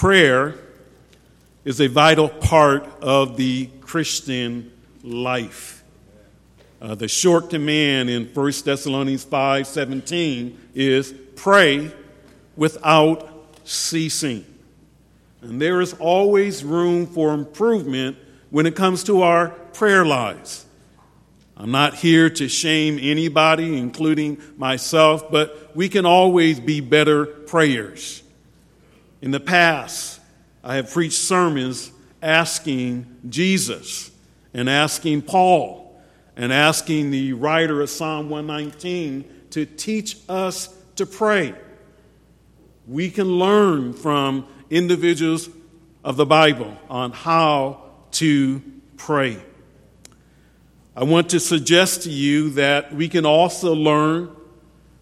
prayer is a vital part of the Christian life. Uh, the short command in 1 Thessalonians 5 17 is pray without ceasing. And there is always room for improvement when it comes to our prayer lives. I'm not here to shame anybody, including myself, but we can always be better prayers. In the past, I have preached sermons asking Jesus and asking Paul and asking the writer of Psalm 119 to teach us to pray. We can learn from individuals of the Bible on how to pray. I want to suggest to you that we can also learn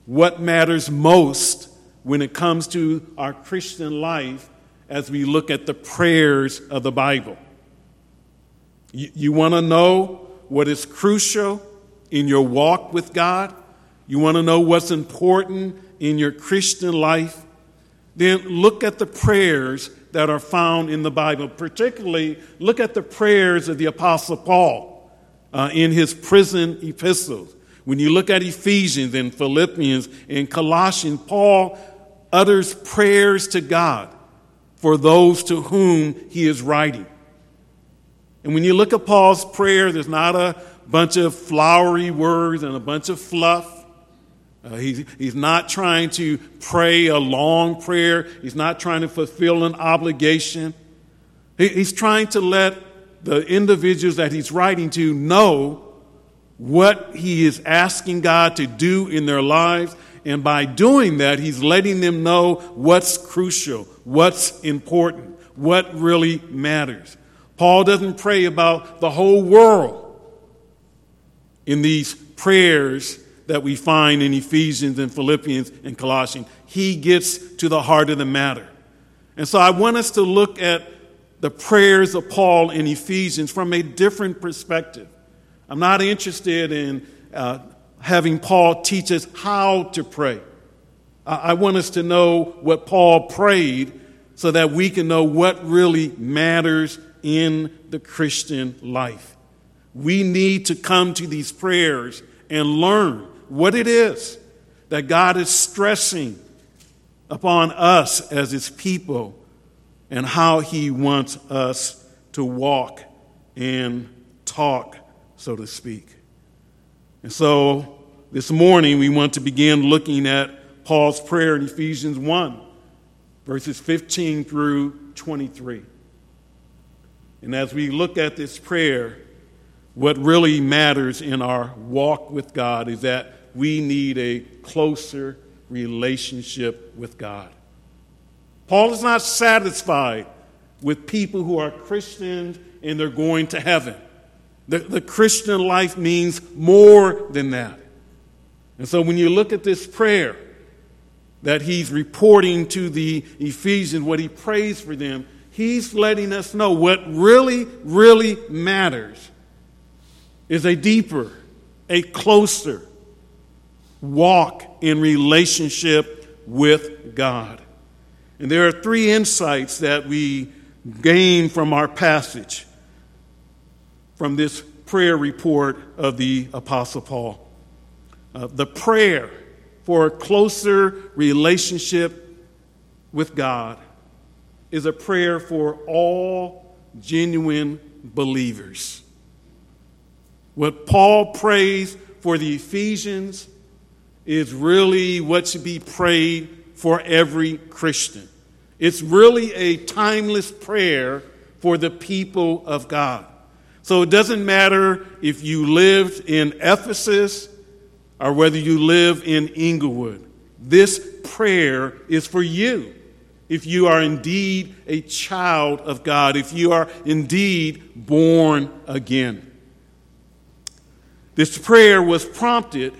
what matters most when it comes to our Christian life as we look at the prayers of the Bible. You, you want to know what is crucial in your walk with God? You want to know what's important in your Christian life? Then look at the prayers that are found in the Bible. Particularly, look at the prayers of the Apostle Paul uh, in his prison epistles. When you look at Ephesians and Philippians and Colossians, Paul utters prayers to God for those to whom he is writing. And when you look at Paul's prayer, there's not a bunch of flowery words and a bunch of fluff. Uh, he's, he's not trying to pray a long prayer. He's not trying to fulfill an obligation. He, he's trying to let the individuals that he's writing to know what he is asking God to do in their lives. And by doing that, he's letting them know what's crucial, what's important, what really matters. Paul doesn't pray about the whole world in these prayers that we find in Ephesians and Philippians and Colossians. He gets to the heart of the matter. And so I want us to look at the prayers of Paul in Ephesians from a different perspective. I'm not interested in uh, having Paul teach us how to pray. I-, want us to know what Paul prayed so that we can know what really matters in the Christian life. We need to come to these prayers and learn what it is that God is stressing upon us as his people and how He wants us to walk and talk, so to speak. And so this morning we want to begin looking at Paul's prayer in Ephesians 1, verses 15 through 23. And as we look at this prayer, what really matters in our walk with God is that we need a closer relationship with God. Paul is not satisfied with people who are Christians and they're going to heaven. The, the Christian life means more than that. And so when you look at this prayer that he's reporting to the Ephesians, what he prays for them, he's letting us know what really, really matters is a deeper, a closer walk in relationship with God. And there are three insights that we gain from our passage, from this prayer report of the Apostle Paul. Uh, the prayer for a closer relationship with God is a prayer for all genuine believers. What Paul prays for the Ephesians is really what should be prayed for every Christian. It's really a timeless prayer for the people of God. So it doesn't matter if you lived in Ephesus or whether you live in Inglewood. This prayer is for you. If you are indeed a child of God, if you are indeed born again. This prayer was prompted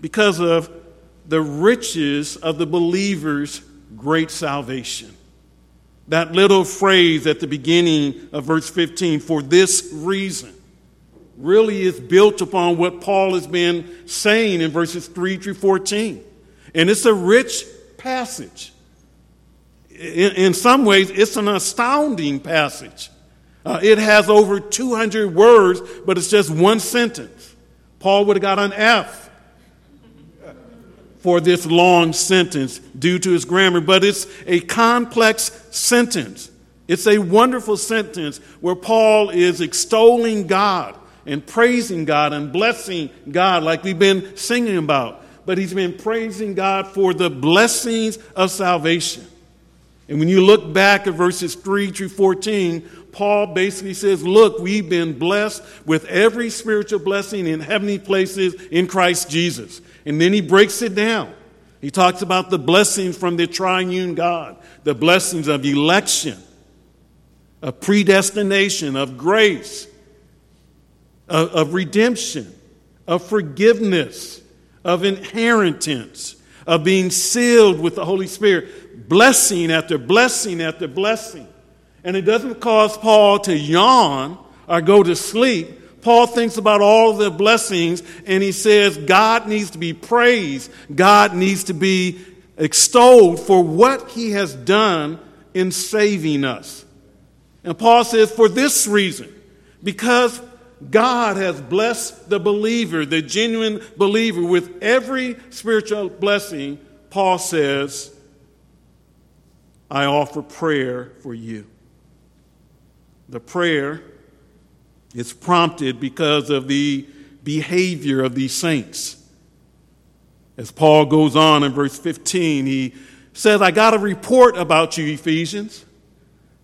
because of the riches of the believer's great salvation. That little phrase at the beginning of verse 15, for this reason, really is built upon what Paul has been saying in verses 3 through 14. And it's a rich passage. in, in some ways, it's an astounding passage. Uh, it has over 200 words, but it's just one sentence. Paul would have got an F for this long sentence due to his grammar, but it's a complex sentence. It's a wonderful sentence where Paul is extolling God and praising God and blessing God, like we've been singing about. But he's been praising God for the blessings of salvation. And when you look back at verses 3 through 14, Paul basically says, Look, we've been blessed with every spiritual blessing in heavenly places in Christ Jesus. And then he breaks it down. He talks about the blessings from the triune God, the blessings of election, of predestination, of grace, of, of redemption, of forgiveness, of inheritance, of being sealed with the Holy Spirit, blessing after blessing after blessing. And it doesn't cause Paul to yawn or go to sleep. Paul thinks about all the blessings and he says God needs to be praised, God needs to be extolled for what he has done in saving us. And Paul says, for this reason, because God has blessed the believer, the genuine believer, with every spiritual blessing, Paul says, I offer prayer for you. The prayer is prompted because of the behavior of these saints. As Paul goes on in verse 15, he says, I got a report about you, Ephesians.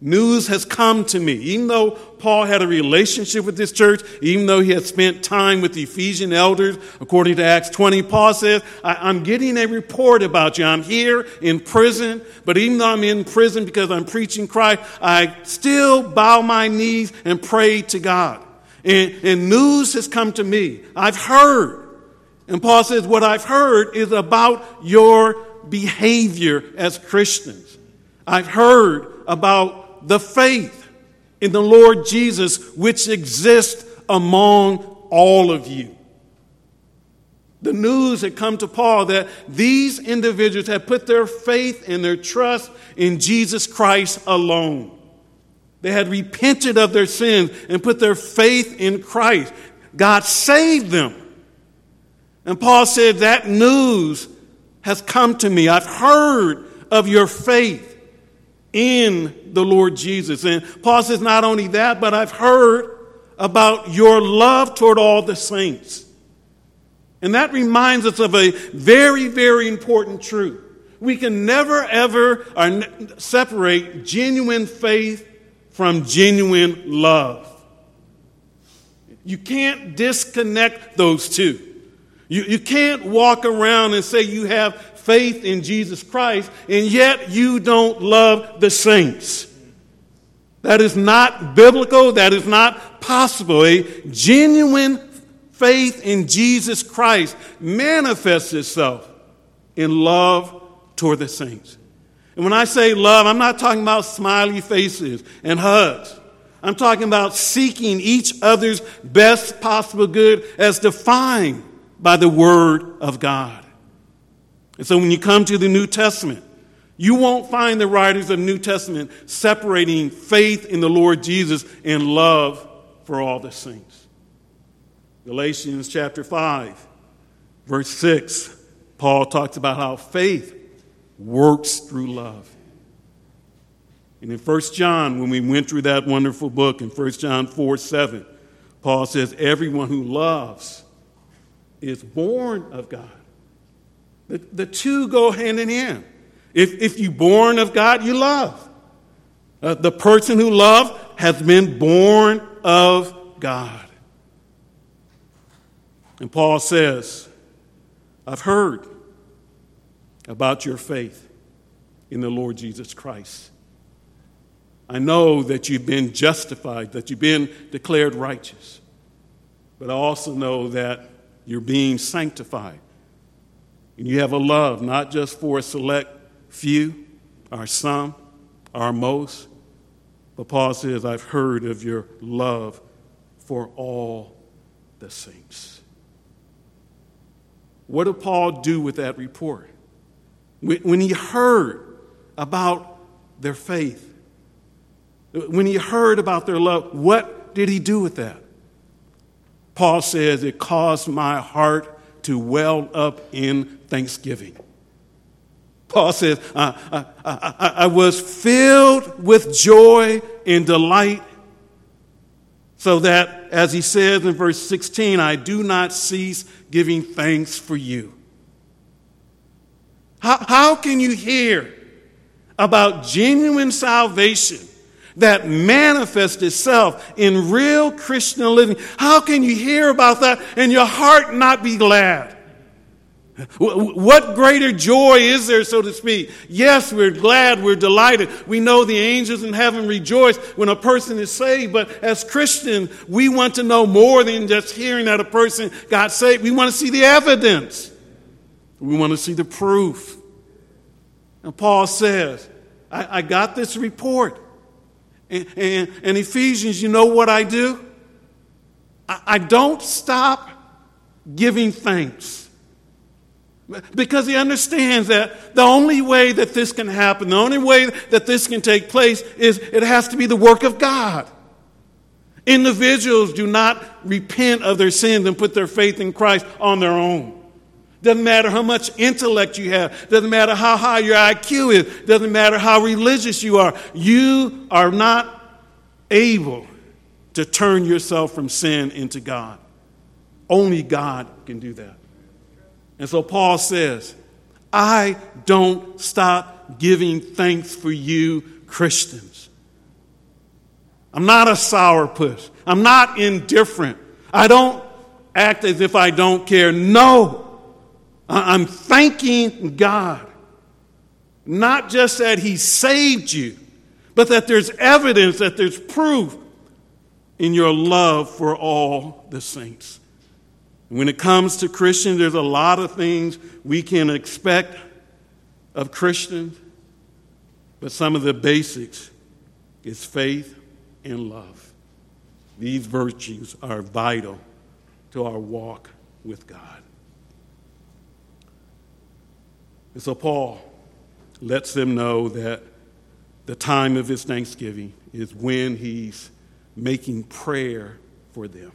News has come to me. Even though Paul had a relationship with this church, even though he had spent time with the Ephesian elders, according to Acts 20, Paul says, I- am getting a report about you. I'm here in prison, but even though I'm in prison because I'm preaching Christ, I still bow my knees and pray to God. And, and news has come to me. I've heard. And Paul says, What I've heard is about your behavior as Christians. I've heard about the faith in the Lord Jesus which exists among all of you. The news had come to Paul that these individuals had put their faith and their trust in Jesus Christ alone. They had repented of their sins and put their faith in Christ. God saved them. And Paul said, That news has come to me. I've heard of your faith in the Lord Jesus. And Paul says, not only that, but I've heard about your love toward all the saints. And that reminds us of a very, very important truth. We can never, ever uh, separate genuine faith from genuine love. You can't disconnect those two. You, you can't walk around and say you have faith in Jesus Christ, and yet you don't love the saints. That is not biblical. That is not possible. A genuine faith in Jesus Christ manifests itself in love toward the saints. And when I say love, I'm not talking about smiley faces and hugs. I'm talking about seeking each other's best possible good as defined by the Word of God. And so when you come to the New Testament, you won't find the writers of the New Testament separating faith in the Lord Jesus and love for all the saints. Galatians chapter 5, verse 6, Paul talks about how faith works through love. And in 1 John, when we went through that wonderful book in 1 John 4 7, Paul says, Everyone who loves is born of God the, the two go hand in hand. If, if you're born of God, you love. Uh, the person who loves has been born of God. And Paul says, I've heard about your faith in the Lord Jesus Christ. I know that you've been justified, that you've been declared righteous. But I also know that you're being sanctified. And you have a love not just for a select few, or some, or most, but Paul says, I've heard of your love for all the saints. What did Paul do with that report? When he heard about their faith. When he heard about their love, what did he do with that? Paul says, It caused my heart to well up in thanksgiving. Paul says, I, I, I, I was filled with joy and delight, so that, as he says in verse 16, I do not cease giving thanks for you. How, how can you hear about genuine salvation that manifests itself in real Christian living. How can you hear about that and your heart not be glad? What greater joy is there, so to speak? Yes, we're glad, we're delighted. We know the angels in heaven rejoice when a person is saved, but as Christians, we want to know more than just hearing that a person got saved. We want to see the evidence, we want to see the proof. And Paul says, I, I got this report. And, and, and, Ephesians, you know what I do? I, I don't stop giving thanks. Because he understands that the only way that this can happen, the only way that this can take place is it has to be the work of God. Individuals do not repent of their sins and put their faith in Christ on their own. Doesn't matter how much intellect you have. Doesn't matter how high your IQ is. Doesn't matter how religious you are. You are not able to turn yourself from sin into God. Only God can do that. And so Paul says, I don't stop giving thanks for you, Christians. I'm not a sourpuss. I'm not indifferent. I don't act as if I don't care. No. I'm thanking God. Not just that He saved you, but that there's evidence, that there's proof in your love for all the saints. When it comes to Christians, there's a lot of things we can expect of Christians, but some of the basics is faith and love. These virtues are vital to our walk with God. And so Paul lets them know that the time of his thanksgiving is when he's making prayer for them.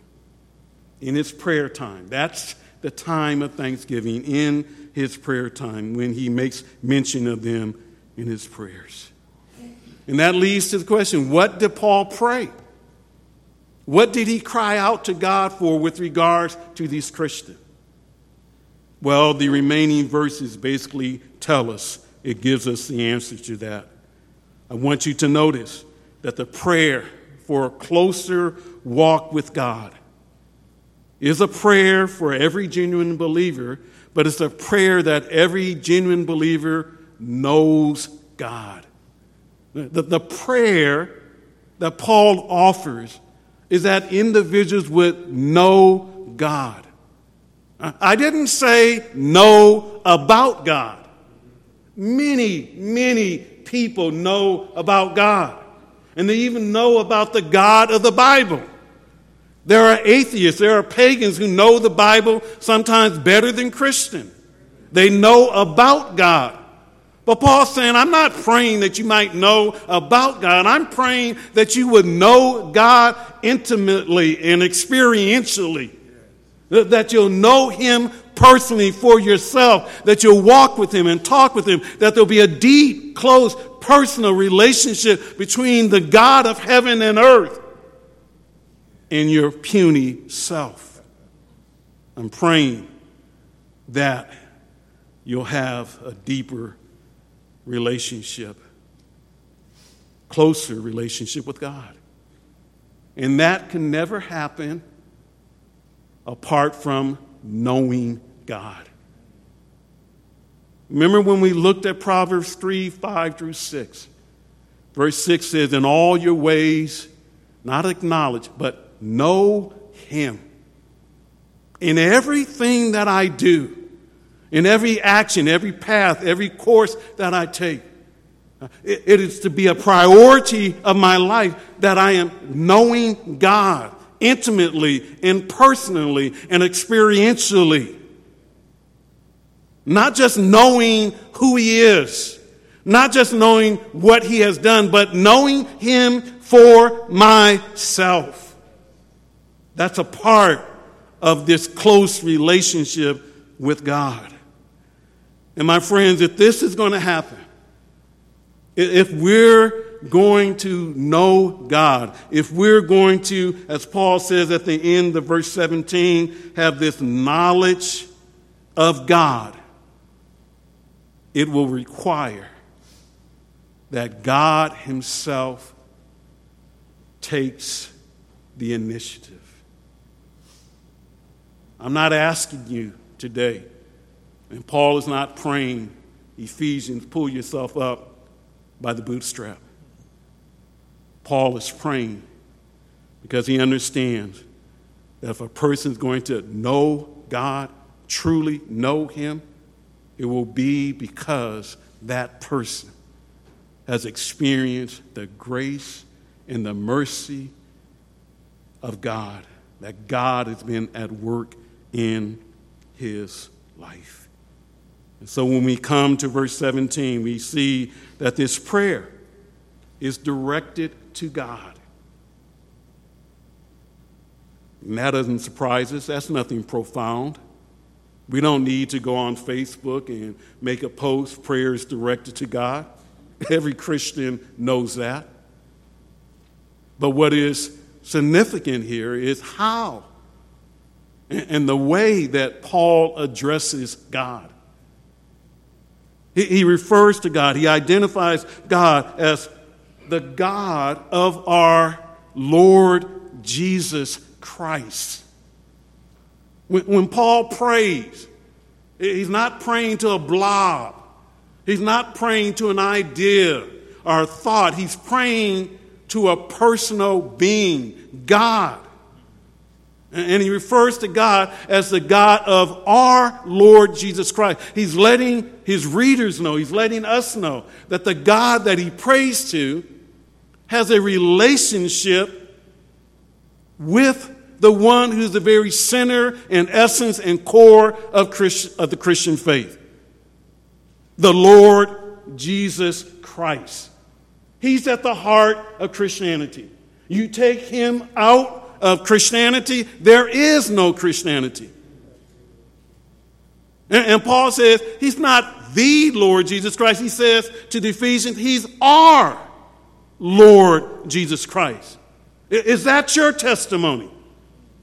In his prayer time, that's the time of thanksgiving, in his prayer time, when he makes mention of them in his prayers. And that leads to the question what did Paul pray? What did he cry out to God for with regards to these Christians? Well, the remaining verses basically tell us, it gives us the answer to that. I want you to notice that the prayer for a closer walk with God is a prayer for every genuine believer, but it's a prayer that every genuine believer knows God. The, the prayer that Paul offers is that individuals would know God. I didn't say know about God. Many, many people know about God. And they even know about the God of the Bible. There are atheists, there are pagans who know the Bible sometimes better than Christians. They know about God. But Paul's saying, I'm not praying that you might know about God. I'm praying that you would know God intimately and experientially that you'll know him personally for yourself, that you'll walk with him and talk with him, that there'll be a deep, close, personal relationship between the God of heaven and earth and your puny self. I'm praying that you'll have a deeper relationship, closer relationship with God. And that can never happen apart from knowing God. Remember when we looked at Proverbs 3 5 through 6? Verse 6 says, In all your ways, not acknowledge, but know Him. In everything that I do, in every action, every path, every course that I take, it, it is to be a priority of my life that I am knowing God intimately and personally and experientially. Not just knowing who He is, Not just knowing what he has done, but knowing him for myself. That's a part of this close relationship with God. And my friends, if this is going to happen, if we're going to know God, if we're going to, as Paul says at the end of verse 17, have this knowledge of God, it will require that God Himself takes the initiative. I'm not asking you today, and Paul is not praying, Ephesians, pull yourself up by the bootstrap. Paul is praying because he understands that if a person is going to know God, truly know Him, it will be because that person has experienced the grace and the mercy of God, that God has been at work in his life. And so when we come to verse 17, we see that this prayer is directed to God. And that doesn't surprise us. That's nothing profound. We don't need to go on Facebook and make a post, prayers directed to God. Every Christian knows that. But what is significant here is how and the way that Paul addresses God. He refers to God, he identifies God as the God of our Lord Jesus Christ. When, Paul prays, he's not praying to a blob, he's not praying to an idea or a thought, he's praying to a personal being, God. And he refers to God as the God of our Lord Jesus Christ. He's letting his readers know, he's letting us know that the God that he prays to has a relationship with the one who's the very center and essence and core of, Christ, of the Christian faith the Lord Jesus Christ. He's at the heart of Christianity. You take him out of Christianity, there is no Christianity. And, and, Paul says he's not the Lord Jesus Christ. He says to the Ephesians, he's our Lord Jesus Christ. Is that your testimony?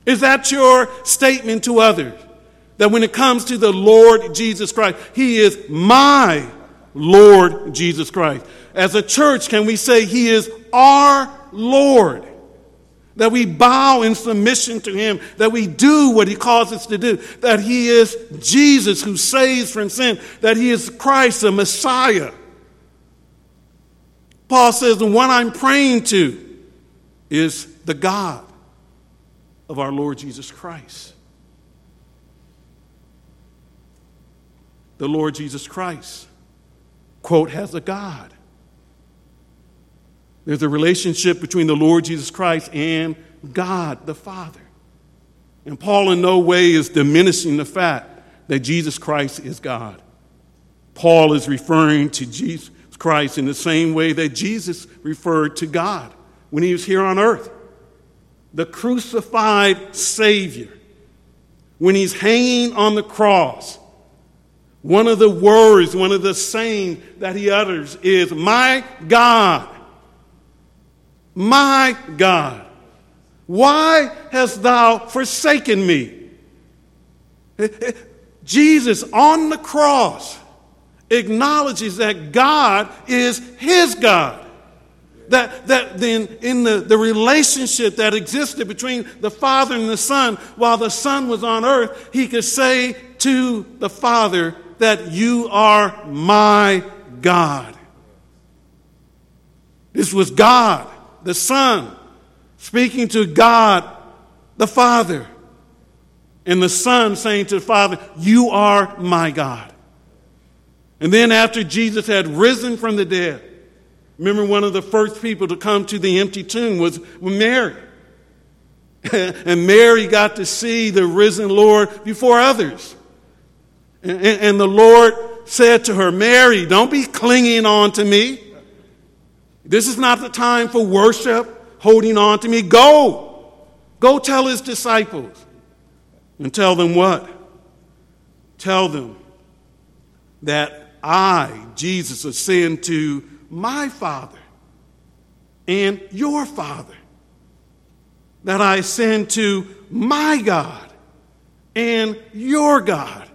Is that your statement to others? That when it comes to the Lord Jesus Christ, He is my Lord Jesus Christ. As a church, can we say He is our Lord? That we bow in submission to Him, that we do what He calls us to do, that He is Jesus who saves from sin, that He is Christ, the Messiah. Paul says, the one I'm praying to is the God of our Lord Jesus Christ. The Lord Jesus Christ, quote, has a God. There's a relationship between the Lord Jesus Christ and God the Father. And Paul in no way is diminishing the fact that Jesus Christ is God. Paul is referring to Jesus Christ in the same way that Jesus referred to God when he was here on earth. The crucified Savior, when he's hanging on the cross, one of the words, one of the sayings that he utters is, My God, my God, why hast thou forsaken me? Jesus on the cross acknowledges that God is his God. That, that then in the, the relationship that existed between the Father and the Son, while the Son was on earth, he could say to the Father that you are my God. This was God, the Son, speaking to God, the Father. And the Son saying to the Father, You are my God. And then after Jesus had risen from the dead, remember one of the first people to come to the empty tomb was Mary. and Mary got to see the risen Lord before others. And, and, the Lord said to her, Mary, don't be clinging on to me. This is not the time for worship, holding on to me. Go. Go tell his disciples. And tell them what? Tell them that I, Jesus, ascend to my Father and your Father. That I ascend to my God and your God.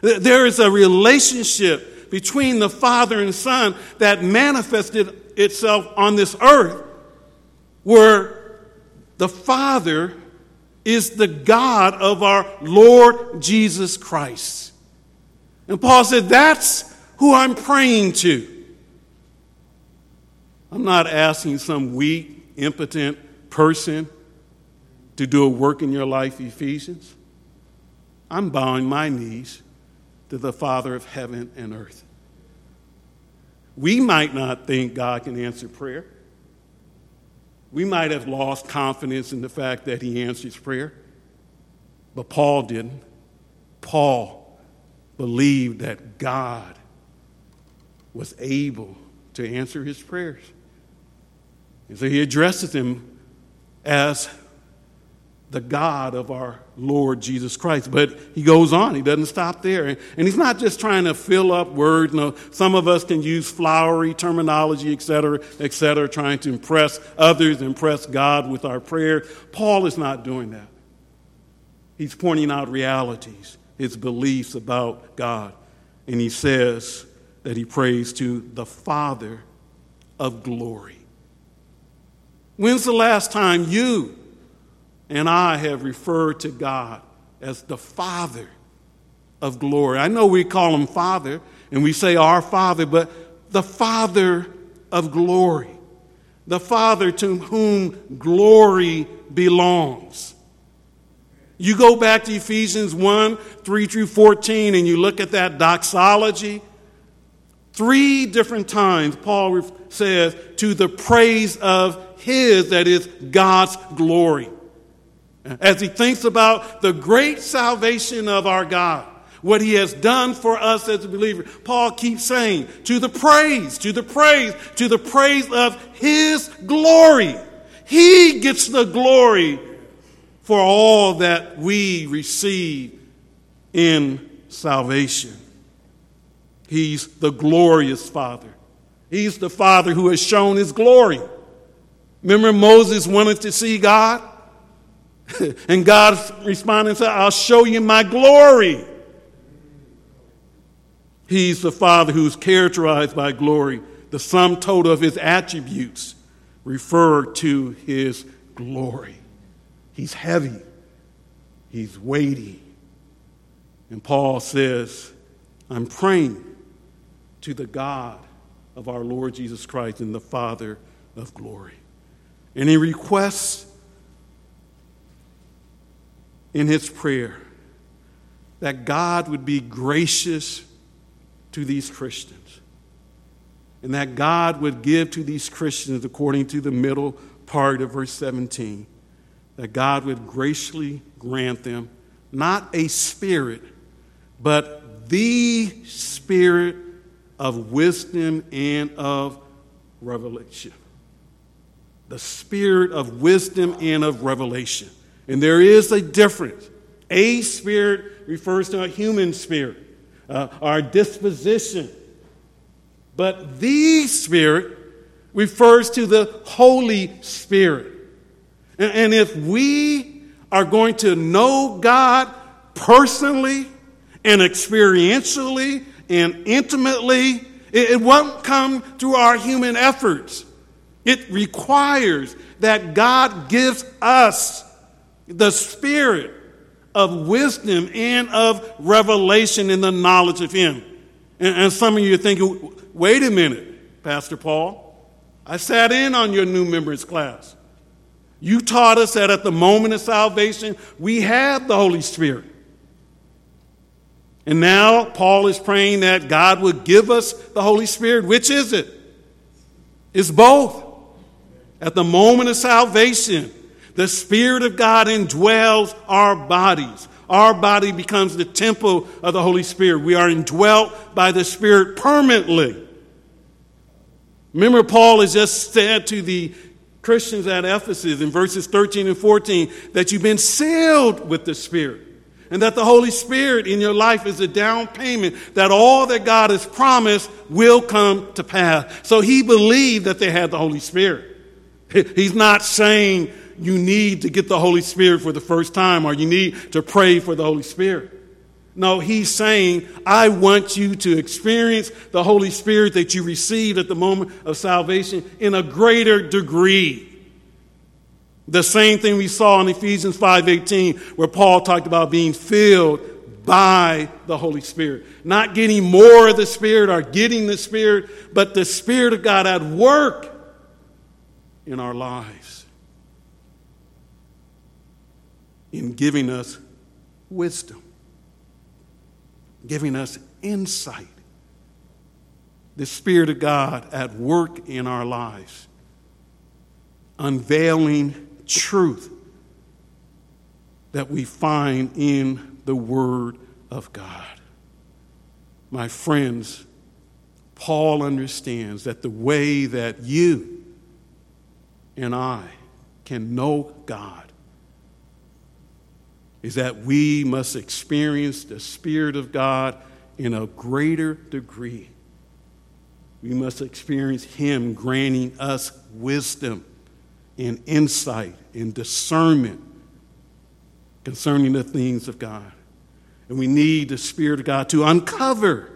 There is a relationship between the Father and Son that manifested itself on this earth where the Father is the God of our Lord Jesus Christ. And Paul said, That's who I'm praying to. I'm not asking some weak, impotent person to do a work in your life, Ephesians. I'm bowing my knees to the Father of heaven and earth. We might not think God can answer prayer. We might have lost confidence in the fact that He answers prayer, but Paul didn't. Paul believed that God was able to answer his prayers. And so he addresses them as the God of our Lord Jesus Christ. But he goes on, he doesn't stop there. And, he's not just trying to fill up words. No, some of us can use flowery terminology, et cetera, et cetera, trying to impress others, impress God with our prayer. Paul is not doing that. He's pointing out realities, his beliefs about God. And he says that he prays to the Father of glory. When's the last time you and I have referred to God as the Father of glory. I know we call him Father and we say our Father, but the Father of glory, the Father to whom glory belongs. You go back to Ephesians 1 3 through 14, and you look at that doxology. Three different times, Paul says, to the praise of his, that is, God's glory as he thinks about the great salvation of our God, what he has done for us as a believer. Paul keeps saying, to the praise, to the praise, to the praise of his glory. He gets the glory for all that we receive in salvation. He's the glorious Father. He's the Father who has shown his glory. Remember, Moses wanted to see God? and God responded and said, I'll show you my glory. He's the Father who's characterized by glory. The sum total of his attributes refer to his glory. He's heavy, he's weighty. And Paul says, I'm praying to the God of our Lord Jesus Christ and the Father of glory. And he requests in his prayer that God would be gracious to these Christians and that God would give to these Christians, according to the middle part of verse 17, that God would graciously grant them not a spirit, but the spirit of wisdom and of revelation. The spirit of wisdom and of revelation. And there is a difference. A spirit refers to a human spirit, uh, our disposition. But the Spirit refers to the Holy Spirit. And, and if we are going to know God personally and experientially and intimately, it, it won't come through our human efforts. It requires that God gives us the spirit of wisdom and of revelation in the knowledge of Him. And, and some of you are thinking, wait a minute, Pastor Paul. I sat in on your new members class. You taught us that at the moment of salvation, we have the Holy Spirit. And now Paul is praying that God would give us the Holy Spirit. Which is it? It's both. At the moment of salvation, the Spirit of God indwells our bodies. Our body becomes the temple of the Holy Spirit. We are indwelt by the Spirit permanently. Remember, Paul has just said to the Christians at Ephesus in verses 13 and 14 that you've been sealed with the Spirit and that the Holy Spirit in your life is a down payment that all that God has promised will come to pass. So he believed that they had the Holy Spirit. He's not saying you need to get the Holy Spirit for the first time or you need to pray for the Holy Spirit. No, he's saying, I want you to experience the Holy Spirit that you received at the moment of salvation in a greater degree. The same thing we saw in Ephesians 5:18 where Paul talked about being filled by the Holy Spirit. Not getting more of the Spirit or getting the Spirit, but the Spirit of God at work in our lives in giving us wisdom giving us insight. The Spirit of God at work in our lives, unveiling truth that we find in the Word of God. My friends, Paul understands that the way that you and I can know God is that we must experience the Spirit of God in a greater degree. We must experience Him granting us wisdom and insight and discernment concerning the things of God. And we need the Spirit of God to uncover,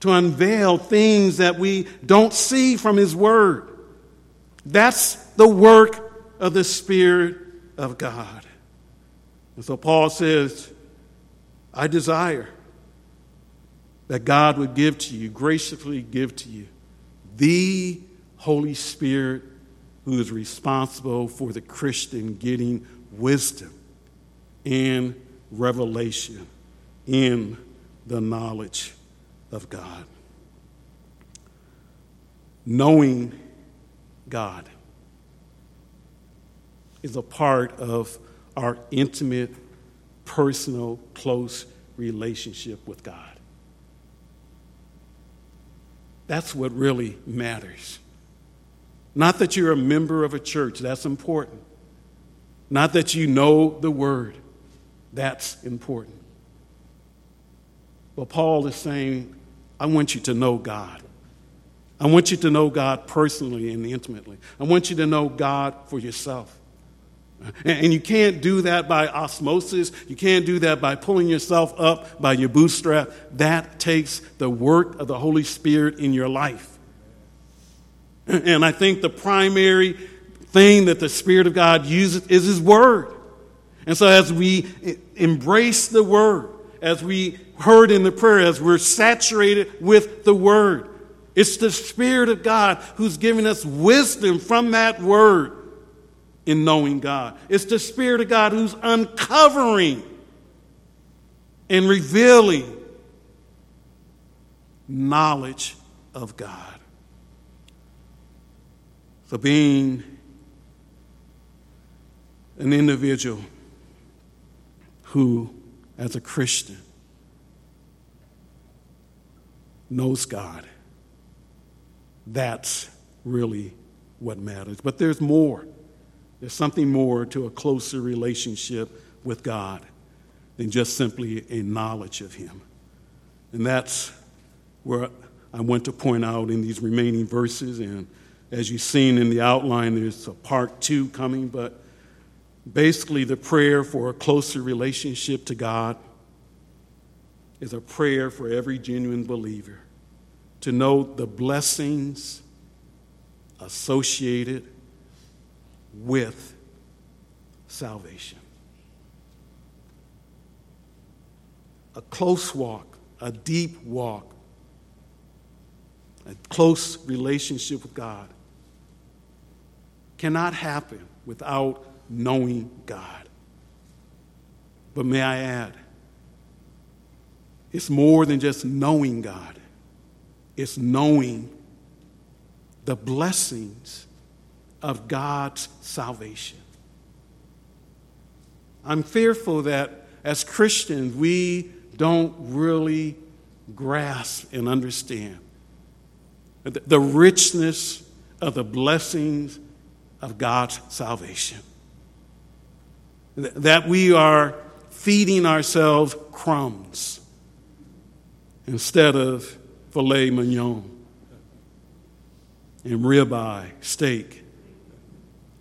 to unveil things that we don't see from His Word. That's the work of the Spirit of God. And so Paul says, I desire that God would give to you, graciously give to you, the Holy Spirit who is responsible for the Christian getting wisdom and revelation in the knowledge of God. Knowing God is a part of our intimate, personal, close relationship with God. That's what really matters. Not that you're a member of a church, that's important. Not that you know the word, that's important. But Paul is saying, I want you to know God. I want you to know God personally and intimately. I want you to know God for yourself. And you can't do that by osmosis. You can't do that by pulling yourself up by your bootstrap. That takes the work of the Holy Spirit in your life. And I think the primary thing that the Spirit of God uses is His Word. And so as we embrace the Word, as we heard in the prayer, as we're saturated with the Word, it's the Spirit of God who's giving us wisdom from that Word in knowing God. It's the Spirit of God who's uncovering and revealing knowledge of God. So, being an individual who, as a Christian, knows God, that's really what matters. But there's more. There's something more to a closer relationship with God than just simply a knowledge of Him. And that's where I want to point out in these remaining verses. And as you've seen in the outline, there's a part two coming, but basically, the prayer for a closer relationship to God is a prayer for every genuine believer to know the blessings associated with salvation. A close walk, a deep walk, a close relationship with God cannot happen without knowing God. But may I add, it's more than just knowing God, it's knowing the blessings of God's salvation. I'm fearful that as Christians, we don't really grasp and understand the richness of the blessings of God's salvation. That we are feeding ourselves crumbs instead of filet mignon and ribeye steak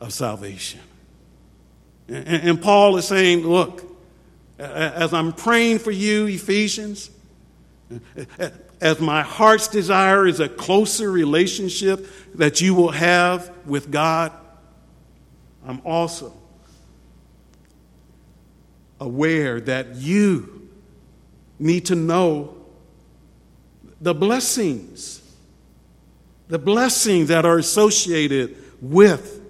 of salvation. And, Paul is saying, look, as I'm praying for you, Ephesians, as my heart's desire is a closer relationship that you will have with God, I'm also aware that you need to know the blessings, the blessings that are associated with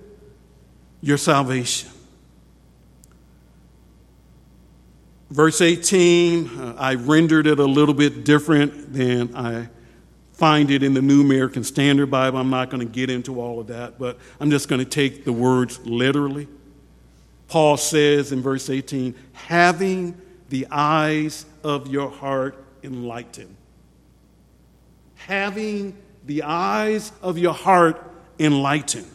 your salvation. Verse 18, uh, I rendered it a little bit different than I find it in the New American Standard Bible. I'm not going to get into all of that, but I'm just going to take the words literally. Paul says in verse 18, having the eyes of your heart enlightened. Having the eyes of your heart enlightened.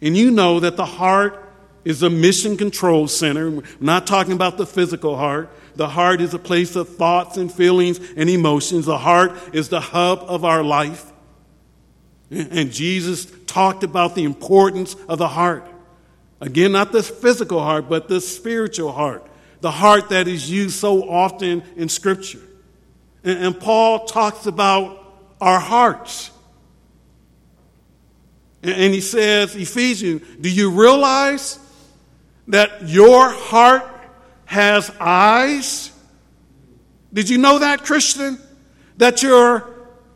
And you know that the heart is a mission control center. We're not talking about the physical heart. The heart is a place of thoughts and feelings and emotions. The heart is the hub of our life. And Jesus talked about the importance of the heart. Again, not the physical heart, but the spiritual heart. The heart that is used so often in Scripture. And, Paul talks about our hearts. And he says, Ephesians, do you realize that your heart has eyes? Did you know that, Christian? That your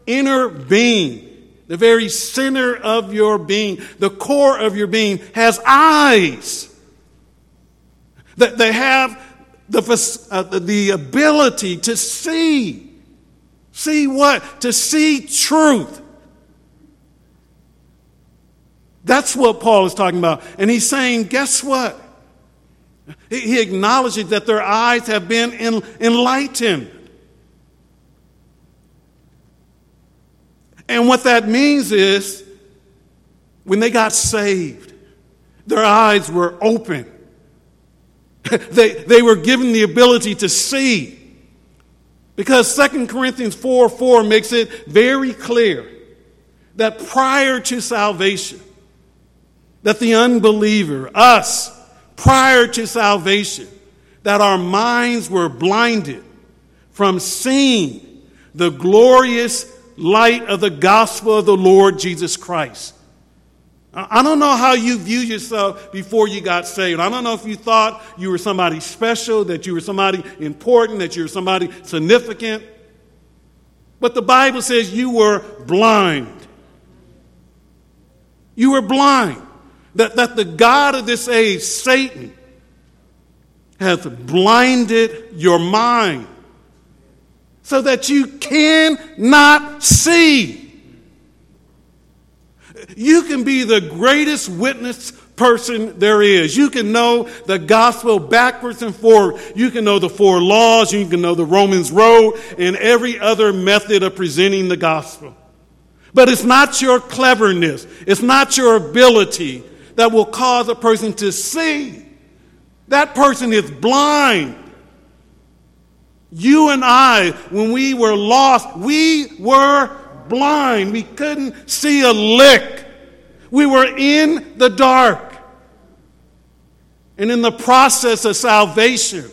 inner being, the very center of your being, the core of your being, has eyes. That they have the, uh, the ability to see. See what? To see truth. That's what Paul is talking about. And he's saying, guess what? He acknowledges that their eyes have been enlightened. And what that means is when they got saved, their eyes were open. they, they were given the ability to see. Because 2 Corinthians 4 4 makes it very clear that prior to salvation, that the unbeliever, us, prior to salvation, that our minds were blinded from seeing the glorious light of the gospel of the Lord Jesus Christ. I don't know how you view yourself before you got saved. I don't know if you thought you were somebody special, that you were somebody important, that you were somebody significant. But the Bible says you were blind. You were blind that, that the God of this age, Satan, has blinded your mind so that you cannot see. You can be the greatest witness person there is. You can know the gospel backwards and forward. You can know the four laws. You can know the Romans road and every other method of presenting the gospel. But it's not your cleverness. It's not your ability that will cause a person to see. That person is blind. You and I, when we were lost, we were blind. We couldn't see a lick. We were in the dark. And in the process of salvation,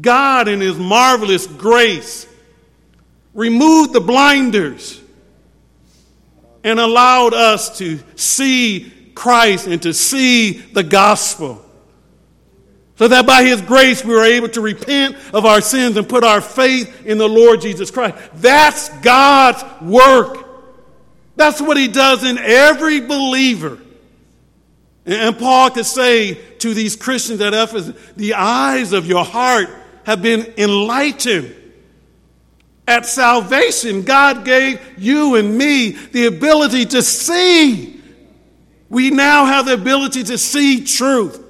God, in His marvelous grace, removed the blinders and allowed us to see Christ and to see the gospel. So that by His grace we were able to repent of our sins and put our faith in the Lord Jesus Christ. That's God's work. That's what He does in every believer. And Paul could say to these Christians at Ephesus, the eyes of your heart have been enlightened. At salvation, God gave you and me the ability to see we now have the ability to see truth.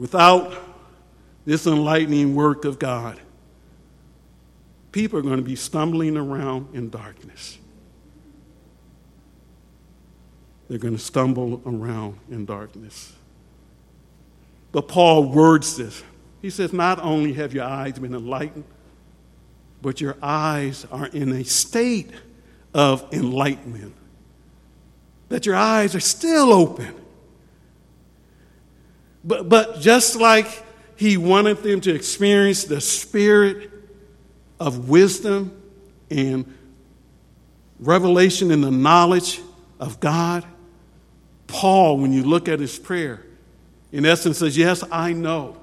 without this enlightening work of God, people are going to be stumbling around in darkness. They're going to stumble around in darkness. But Paul words this. He says, Not only have your eyes been enlightened, but your eyes are in a state of enlightenment. That your eyes are still open. But, but just like he wanted them to experience the spirit of wisdom and revelation and the knowledge of God, Paul, when you look at his prayer, in essence says, Yes, I know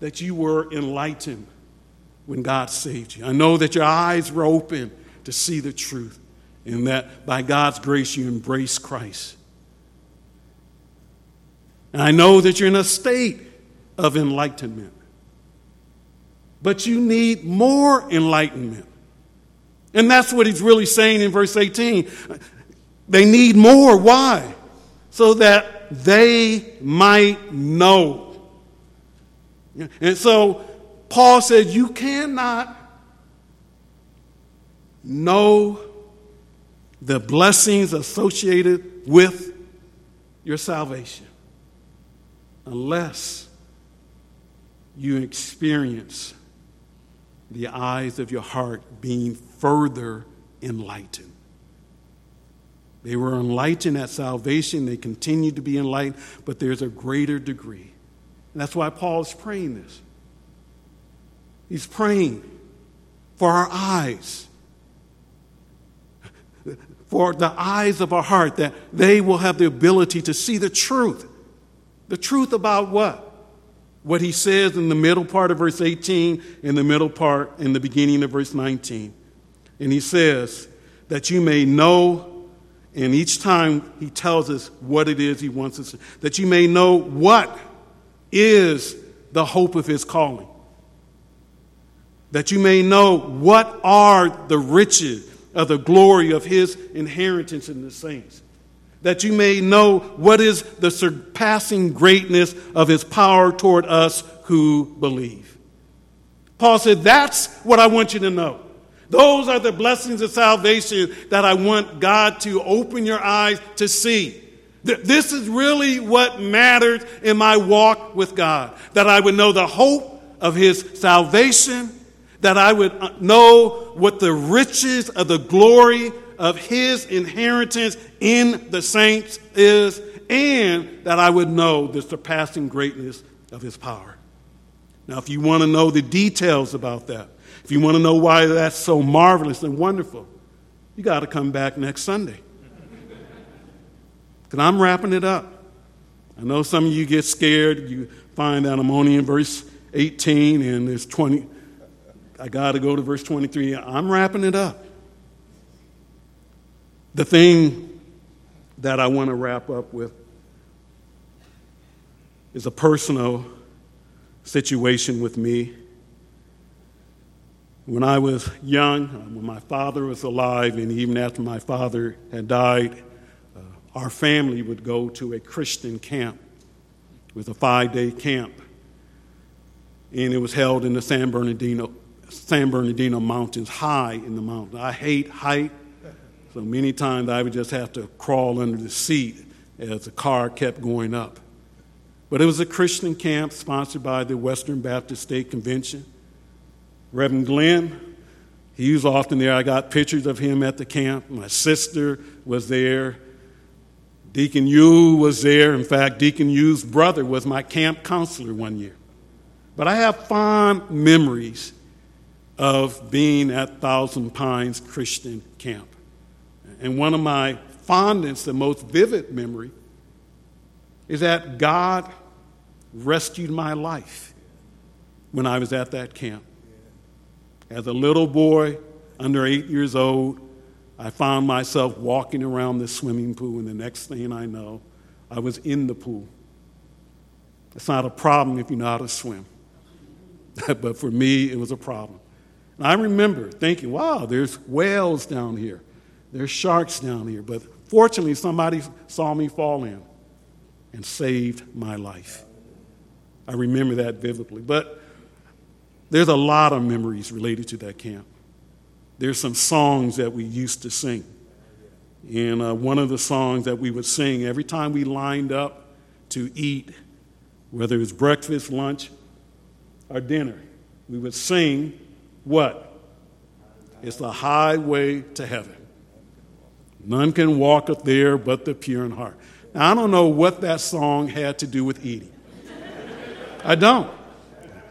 that you were enlightened when God saved you. I know that your eyes were open to see the truth, and that by God's grace you embrace Christ. And I know that you're in a state of enlightenment. But you need more enlightenment. And that's what he's really saying in verse 18. They need more. Why? So that they might know. And so Paul says, You cannot know the blessings associated with your salvation unless you experience the eyes of your heart being further enlightened. They were enlightened at salvation, they continue to be enlightened, but there's a greater degree. And that's why Paul is praying this. He's praying for our eyes, for the eyes of our heart, that they will have the ability to see the truth. The truth about what? What he says in the middle part of verse 18, in the middle part, in the beginning of verse 19. And he says, that you may know, and each time he tells us what it is he wants us to, that you may know what is the hope of his calling that you may know what are the riches of the glory of his inheritance in the saints, that you may know what is the surpassing greatness of his power toward us who believe. Paul said, That's what I want you to know. Those are the blessings of salvation that I want God to open your eyes to see. This is really what matters in my walk with God. That I would know the hope of His salvation that I would uh, know what the riches of the glory of his inheritance in the saints is, and that I would know the surpassing greatness of his power. Now, if you want to know the details about that, if you want to know why that's so marvelous and wonderful, you got to come back next Sunday. Because I'm wrapping it up. I know some of you get scared. You find that I'm only in verse 18 and there's 20, I got to go to verse 23. I'm wrapping it up. The thing that I want to wrap up with is a personal situation with me. When I was young, uh, when my father was alive, and even after my father had died, uh, our family would go to a Christian camp. It was a five day camp, and it was held in the San Bernardino San Bernardino Mountains, high in the mountains. I hate height, so many times I would just have to crawl under the seat as the car kept going up. But it was a Christian camp sponsored by the Western Baptist State Convention. Reverend Glenn, he was often there. I got pictures of him at the camp. My sister was there. Deacon Yu was there. In fact, Deacon Yu's brother was my camp counselor one year. But I have fond memories of being at Thousand Pines Christian Camp. And one of my fondest, the most vivid memory, is that God rescued my life when I was at that camp. As a little boy, under eight years old, I found myself walking around the swimming pool, and the next thing I know, I was in the pool. It's not a problem if you know how to swim. but for me, it was a problem. And I remember thinking, wow, there's whales down here, there's sharks down here. But fortunately, somebody saw me fall in and saved my life. I remember that vividly. But there's a lot of memories related to that camp. There's some songs that we used to sing. And uh, one of the songs that we would sing every time we lined up to eat, whether it was breakfast, lunch, or dinner, we would sing what? It's the highway to heaven. None can walk up there but the pure in heart. Now, I don't know what that song had to do with eating. I don't.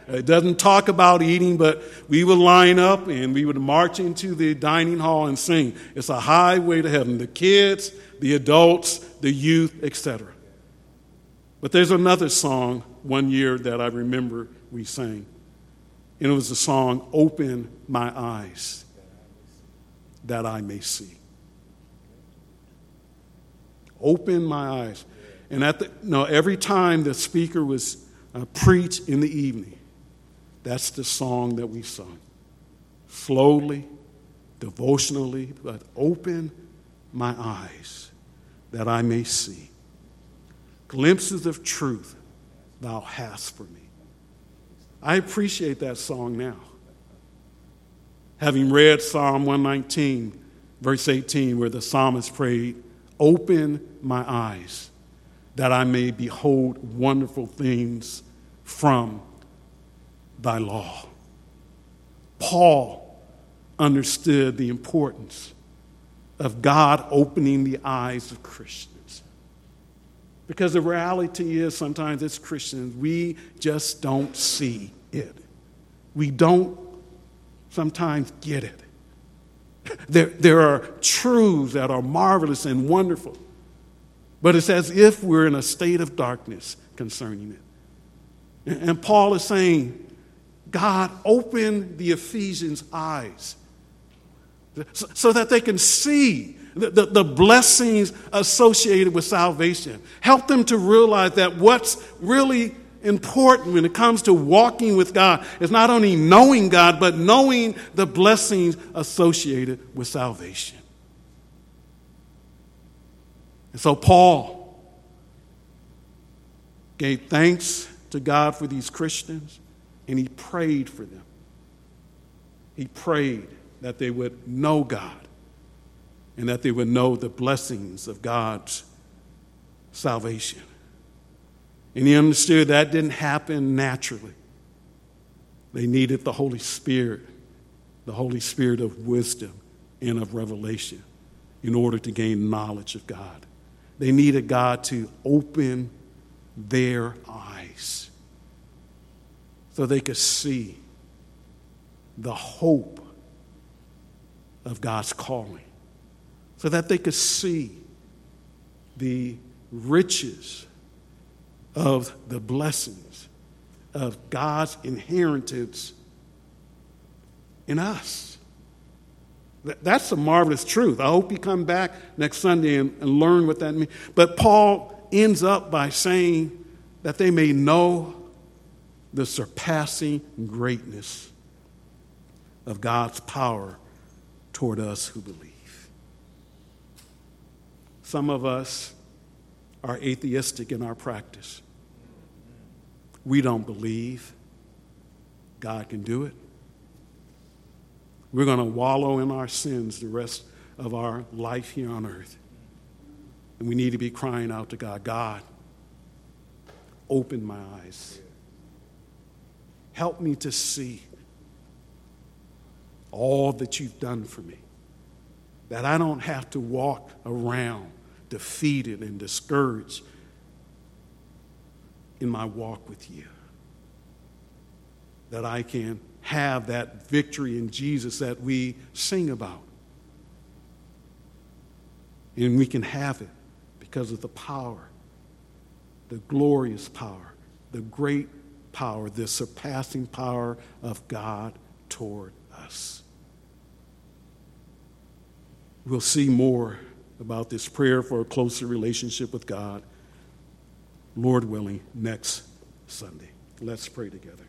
It doesn't talk about eating, but we would line up and we would march into the dining hall and sing. It's a highway to heaven. The kids, the adults, the youth, etc. But there's another song one year that I remember we sang. And it was the song, Open My Eyes That I May See. Open my eyes. And at the, no, every time the speaker was uh, preached in the evening, that's the song that we sung. Slowly, devotionally, but open my eyes that I may see. Glimpses of truth thou hast for me. I appreciate that song now. Having read Psalm 119, verse 18, where the psalmist prayed, Open my eyes that I may behold wonderful things from thy law. Paul understood the importance of God opening the eyes of Christians. Because the reality is, sometimes as Christians, we just don't see it. We don't sometimes get it. There, there are truths that are marvelous and wonderful, but it's as if we're in a state of darkness concerning it. And Paul is saying, God, open the Ephesians' eyes so that they can see the, the, the, blessings associated with salvation. Help them to realize that what's really important when it comes to walking with God is not only knowing God, but knowing the blessings associated with salvation. And so Paul gave thanks to God for these Christians and he prayed for them. He prayed that they would know God and that they would know the blessings of God's salvation. And he understood that didn't happen naturally. They needed the Holy Spirit, the Holy Spirit of wisdom and of revelation, in order to gain knowledge of God. They needed God to open their eyes so they could see the hope of God's calling, so that they could see the riches of the blessings of God's inheritance in us. That's a marvelous truth. I hope you come back next Sunday and, and learn what that means. But Paul ends up by saying that they may know the surpassing greatness of God's power toward us who believe. Some of us are atheistic in our practice. We don't believe God can do it. We're going to wallow in our sins the rest of our life here on earth. And we need to be crying out to God God, open my eyes Help me to see all that you've done for me. That I don't have to walk around defeated and discouraged in my walk with you. That I can have that victory in Jesus that we sing about. And we can have it because of the power, the glorious power, the great power, the surpassing power of God toward us. We'll see more about this prayer for a closer relationship with God, Lord willing, next Sunday. Let's pray together.